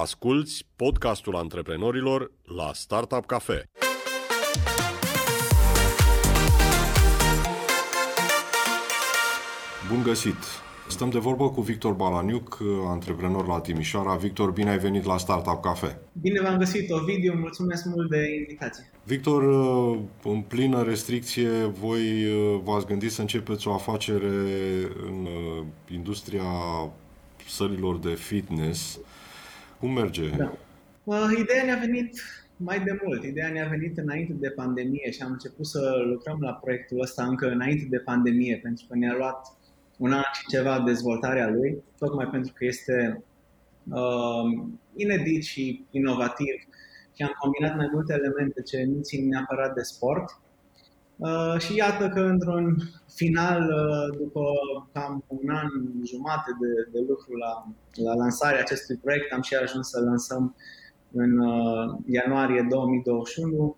Asculți podcastul antreprenorilor la Startup Cafe. Bun găsit! Stăm de vorbă cu Victor Balaniuc, antreprenor la Timișoara. Victor, bine ai venit la Startup Cafe. Bine v-am găsit, Ovidiu, mulțumesc mult de invitație. Victor, în plină restricție, voi v-ați gândit să începeți o afacere în industria sălilor de fitness. Cum merge? Da. Uh, ideea ne-a venit mai de mult. Ideea ne-a venit înainte de pandemie și am început să lucrăm la proiectul ăsta încă înainte de pandemie, pentru că ne-a luat un an și ceva dezvoltarea lui, tocmai pentru că este uh, inedit și inovativ și am combinat mai multe elemente ce nu țin neapărat de sport. Uh, și iată că într-un final, uh, după cam un an jumate de, de lucru la, la lansarea acestui proiect, am și ajuns să lansăm în uh, ianuarie 2021,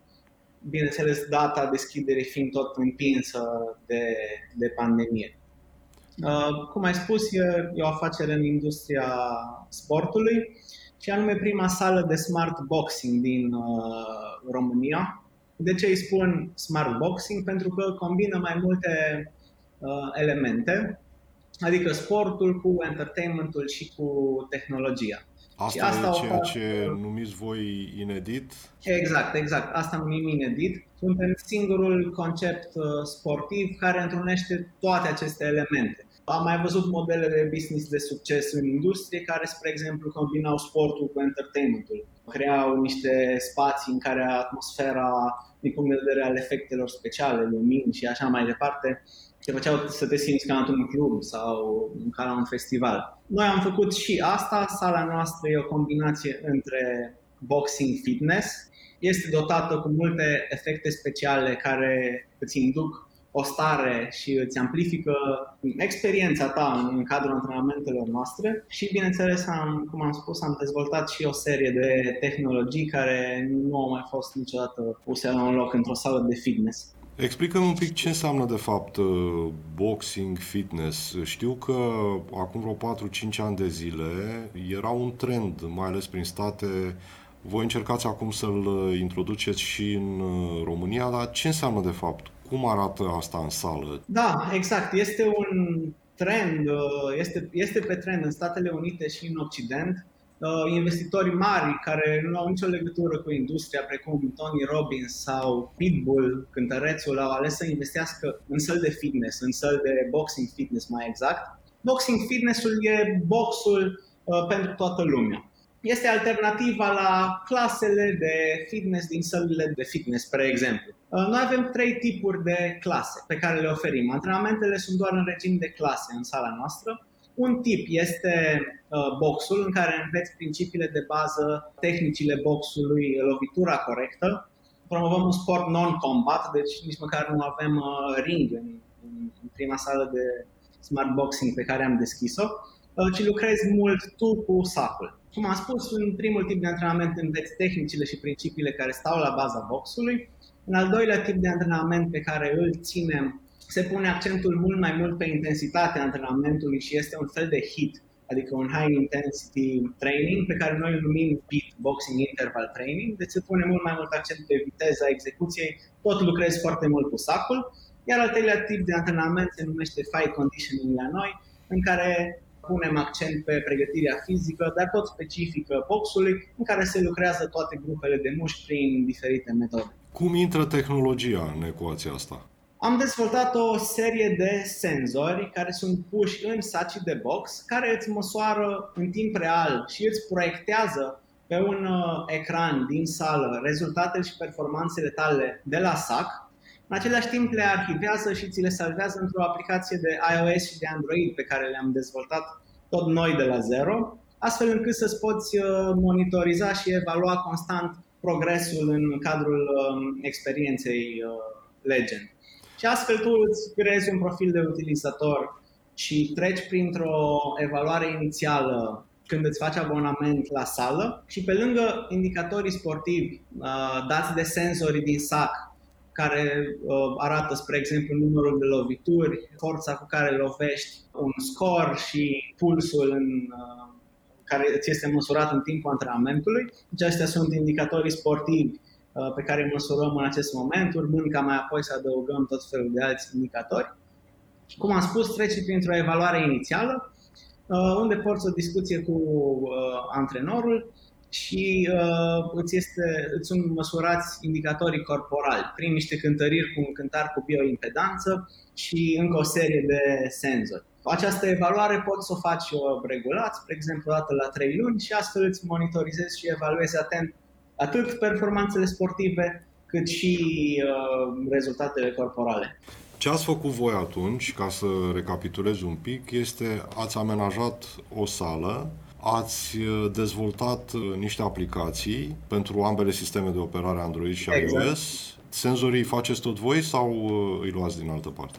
bineînțeles data deschiderii fiind tot împinsă de, de pandemie. Uh, cum ai spus, e, e o afacere în industria sportului și anume prima sală de smart boxing din uh, România. De ce îi spun smart boxing? Pentru că combină mai multe uh, elemente, adică sportul cu entertainmentul și cu tehnologia. Asta, și asta e ceea ce numiți voi inedit? Exact, exact. Asta numim inedit. Suntem singurul concept uh, sportiv care întrunește toate aceste elemente. Am mai văzut modele de business de succes în industrie care, spre exemplu, combinau sportul cu entertainmentul. Creau niște spații în care atmosfera, din punct de vedere al efectelor speciale, lumini și așa mai departe, te făceau să te simți ca într-un club sau ca la un festival. Noi am făcut și asta, sala noastră e o combinație între boxing fitness, este dotată cu multe efecte speciale care îți induc o stare și îți amplifică experiența ta în cadrul antrenamentelor noastre și, bineînțeles, am, cum am spus, am dezvoltat și o serie de tehnologii care nu au mai fost niciodată puse la un loc într-o sală de fitness. Explică un pic ce înseamnă de fapt uh, boxing, fitness. Știu că acum vreo 4-5 ani de zile era un trend, mai ales prin state. Voi încercați acum să-l uh, introduceți și în uh, România, dar ce înseamnă de fapt? Cum arată asta în sală? Da, exact. Este un trend, este, este pe trend în Statele Unite și în Occident. Uh, investitori mari care nu au nicio legătură cu industria, precum Tony Robbins sau Pitbull, cântărețul, au ales să investească în săl de fitness, în săl de boxing fitness mai exact. Boxing fitnessul e boxul uh, pentru toată lumea. Este alternativa la clasele de fitness din sălile de fitness, spre exemplu. Uh, noi avem trei tipuri de clase pe care le oferim. Antrenamentele sunt doar în regim de clase în sala noastră. Un tip este uh, boxul, în care înveți principiile de bază, tehnicile boxului, lovitura corectă. Promovăm un sport non-combat, deci nici măcar nu avem uh, ring în, în prima sală de smart boxing pe care am deschis-o, uh, ci lucrezi mult tu cu sacul. Cum am spus, în primul tip de antrenament înveți tehnicile și principiile care stau la baza boxului. În al doilea tip de antrenament pe care îl ținem se pune accentul mult mai mult pe intensitatea antrenamentului și este un fel de hit, adică un high intensity training pe care noi îl numim beat boxing interval training, deci se pune mult mai mult accent pe viteza execuției, tot lucrezi foarte mult cu sacul, iar al treilea tip de antrenament se numește fight conditioning la noi, în care punem accent pe pregătirea fizică, dar tot specifică boxului, în care se lucrează toate grupele de mușchi prin diferite metode. Cum intră tehnologia în ecuația asta? Am dezvoltat o serie de senzori care sunt puși în sacii de box, care îți măsoară în timp real și îți proiectează pe un uh, ecran din sală rezultatele și performanțele tale de la sac. În același timp le arhivează și ți le salvează într-o aplicație de iOS și de Android pe care le-am dezvoltat tot noi de la zero, astfel încât să-ți poți uh, monitoriza și evalua constant progresul în cadrul um, experienței uh, Legend. Și astfel tu îți creezi un profil de utilizator și treci printr-o evaluare inițială când îți faci abonament la sală și pe lângă indicatorii sportivi uh, dați de senzorii din sac care uh, arată, spre exemplu, numărul de lovituri, forța cu care lovești, un scor și pulsul în uh, care ți este măsurat în timpul antrenamentului. Deci acestea sunt indicatorii sportivi uh, pe care îi măsurăm în acest moment, urmând ca mai apoi să adăugăm tot felul de alți indicatori. Cum am spus, trece printr-o evaluare inițială, uh, unde porți o discuție cu antrenorul și uh, îți, este, îți sunt măsurați indicatorii corporali prin niște cântăriri cu un cântar cu bioimpedanță și încă o serie de senzori. Această evaluare poți să o faci uh, regulat, spre exemplu, o dată la 3 luni și astfel îți monitorizezi și evaluezi atent atât performanțele sportive cât și uh, rezultatele corporale. Ce ați făcut voi atunci, ca să recapitulez un pic, este ați amenajat o sală ați uh, dezvoltat uh, niște aplicații pentru ambele sisteme de operare Android și exact. iOS. Senzorii faceți tot voi sau uh, îi luați din altă parte?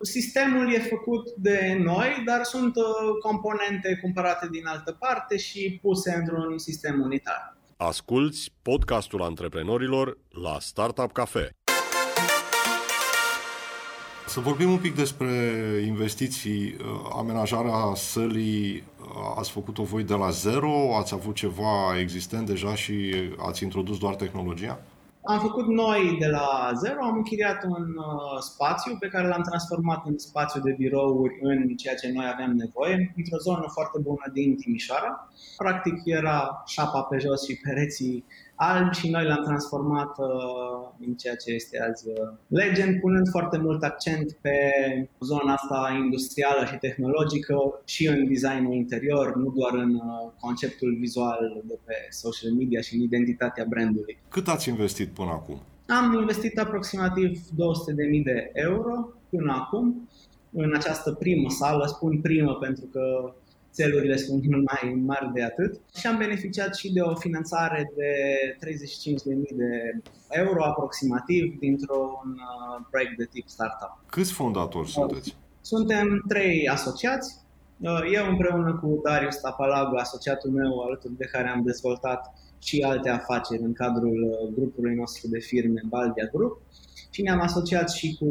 Sistemul e făcut de noi, dar sunt componente cumpărate din altă parte și puse într-un sistem unitar. Asculți podcastul antreprenorilor la Startup Cafe. Să vorbim un pic despre investiții. Amenajarea sălii ați făcut-o voi de la zero? Ați avut ceva existent deja și ați introdus doar tehnologia? Am făcut noi de la zero, am închiriat un uh, spațiu pe care l-am transformat în spațiu de birouri în ceea ce noi aveam nevoie, într-o zonă foarte bună din Timișoara. Practic era șapa pe jos și pereții alb și noi l-am transformat uh, în ceea ce este azi uh, Legend, punând foarte mult accent pe zona asta industrială și tehnologică și în designul interior, nu doar în uh, conceptul vizual de pe social media și în identitatea brandului. Cât ați investit până acum? Am investit aproximativ 200.000 de euro până acum în această primă sală, spun primă pentru că țelurile sunt mult mai mari de atât și am beneficiat și de o finanțare de 35.000 de euro aproximativ dintr-un uh, proiect de tip startup. Câți fondatori sunteți? Suntem trei asociați. Uh, eu împreună cu Darius Tapalagu, asociatul meu alături de care am dezvoltat și alte afaceri în cadrul uh, grupului nostru de firme Baldia Group și ne-am asociat și cu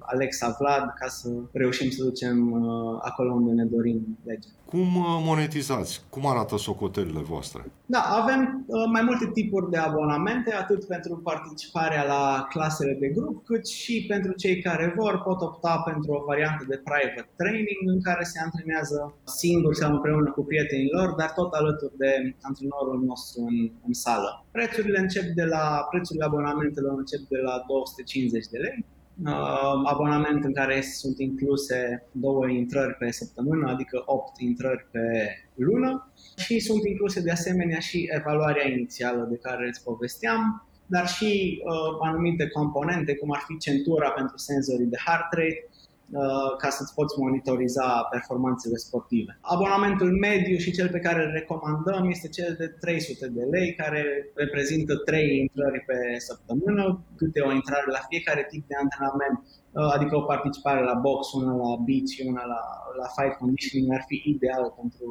Alexa Vlad ca să reușim să ducem acolo unde ne dorim legea. Cum uh, monetizați? Cum arată socotelile voastre? Da, avem uh, mai multe tipuri de abonamente, atât pentru participarea la clasele de grup, cât și pentru cei care vor pot opta pentru o variantă de private training în care se antrenează singur sau împreună cu prietenii lor, dar tot alături de antrenorul nostru în, în sală. Prețurile încep de la prețurile abonamentelor încep de la 250 de lei. Uh, abonament în care sunt incluse două intrări pe săptămână, adică 8 intrări pe lună. Și sunt incluse de asemenea și evaluarea inițială de care îți povesteam, dar și uh, anumite componente, cum ar fi centura pentru senzorii de heart rate, Uh, ca să-ți poți monitoriza performanțele sportive. Abonamentul mediu și cel pe care îl recomandăm este cel de 300 de lei, care reprezintă 3 intrări pe săptămână, câte o intrare la fiecare tip de antrenament, uh, adică o participare la box, una la beach și una la, la fight conditioning ar fi ideal pentru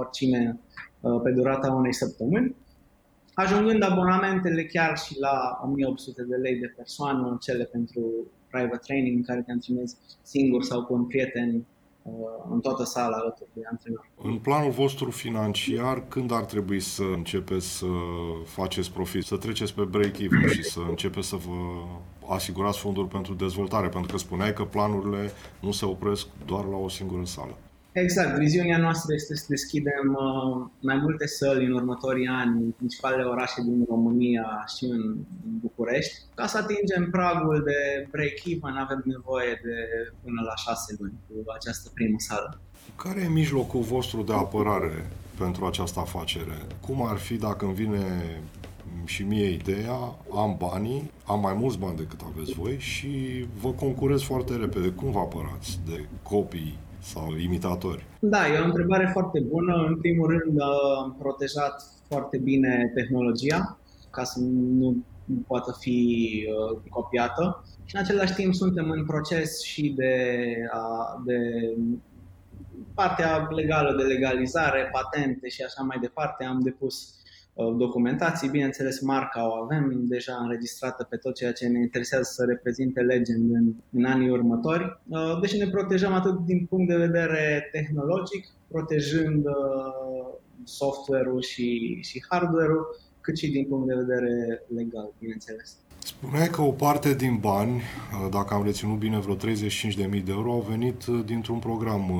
oricine uh, pe durata unei săptămâni ajungând abonamentele chiar și la 1800 de lei de persoană, cele pentru private training în care te antrenezi singur sau cu un prieten uh, în toată sala alături de antrenor. În planul vostru financiar, când ar trebui să începeți să faceți profit, să treceți pe break-even și să începeți să vă asigurați fonduri pentru dezvoltare? Pentru că spuneai că planurile nu se opresc doar la o singură sală. Exact. Viziunea noastră este să deschidem uh, mai multe săli în următorii ani în principalele orașe din România și în București. Ca să atingem pragul de break-even avem nevoie de până la șase luni cu această primă sală. Care e mijlocul vostru de apărare pentru această afacere? Cum ar fi dacă îmi vine și mie ideea, am banii, am mai mulți bani decât aveți voi și vă concurez foarte repede. Cum vă apărați de copii sau imitatori? Da, e o întrebare foarte bună. În primul rând, am protejat foarte bine tehnologia ca să nu poată fi uh, copiată și în același timp suntem în proces și de, de partea legală de legalizare, patente și așa mai departe. Am depus Uh, documentații. Bineînțeles, marca o avem deja înregistrată pe tot ceea ce ne interesează să reprezinte Legend în, în anii următori. Deci ne protejăm atât din punct de vedere tehnologic, protejând uh, software-ul și, și hardware-ul, cât și din punct de vedere legal, bineînțeles. Spuneai că o parte din bani, dacă am reținut bine vreo 35.000 de euro, au venit dintr-un program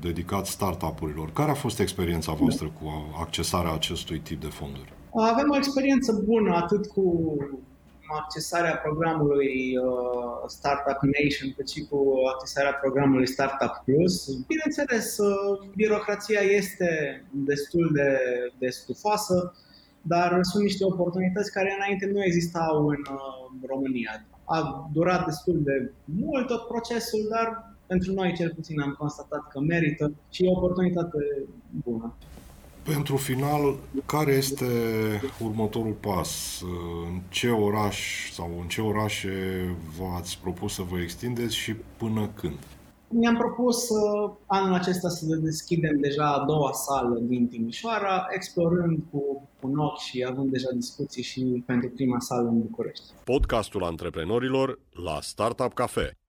dedicat startup-urilor. Care a fost experiența voastră cu accesarea acestui tip de fonduri? Avem o experiență bună atât cu accesarea programului uh, Startup Nation, cât și cu accesarea programului Startup Plus. Bineînțeles, uh, birocrația este destul de, de stufoasă, dar sunt niște oportunități care înainte nu existau în uh, România. A durat destul de mult tot procesul, dar pentru noi cel puțin am constatat că merită și e o oportunitate bună. Pentru final, care este următorul pas? În ce oraș sau în ce orașe v-ați propus să vă extindeți și până când? Mi-am propus uh, anul acesta să deschidem deja a doua sală din Timișoara, explorând cu un ochi și având deja discuții și pentru prima sală în București. Podcastul antreprenorilor la Startup Cafe.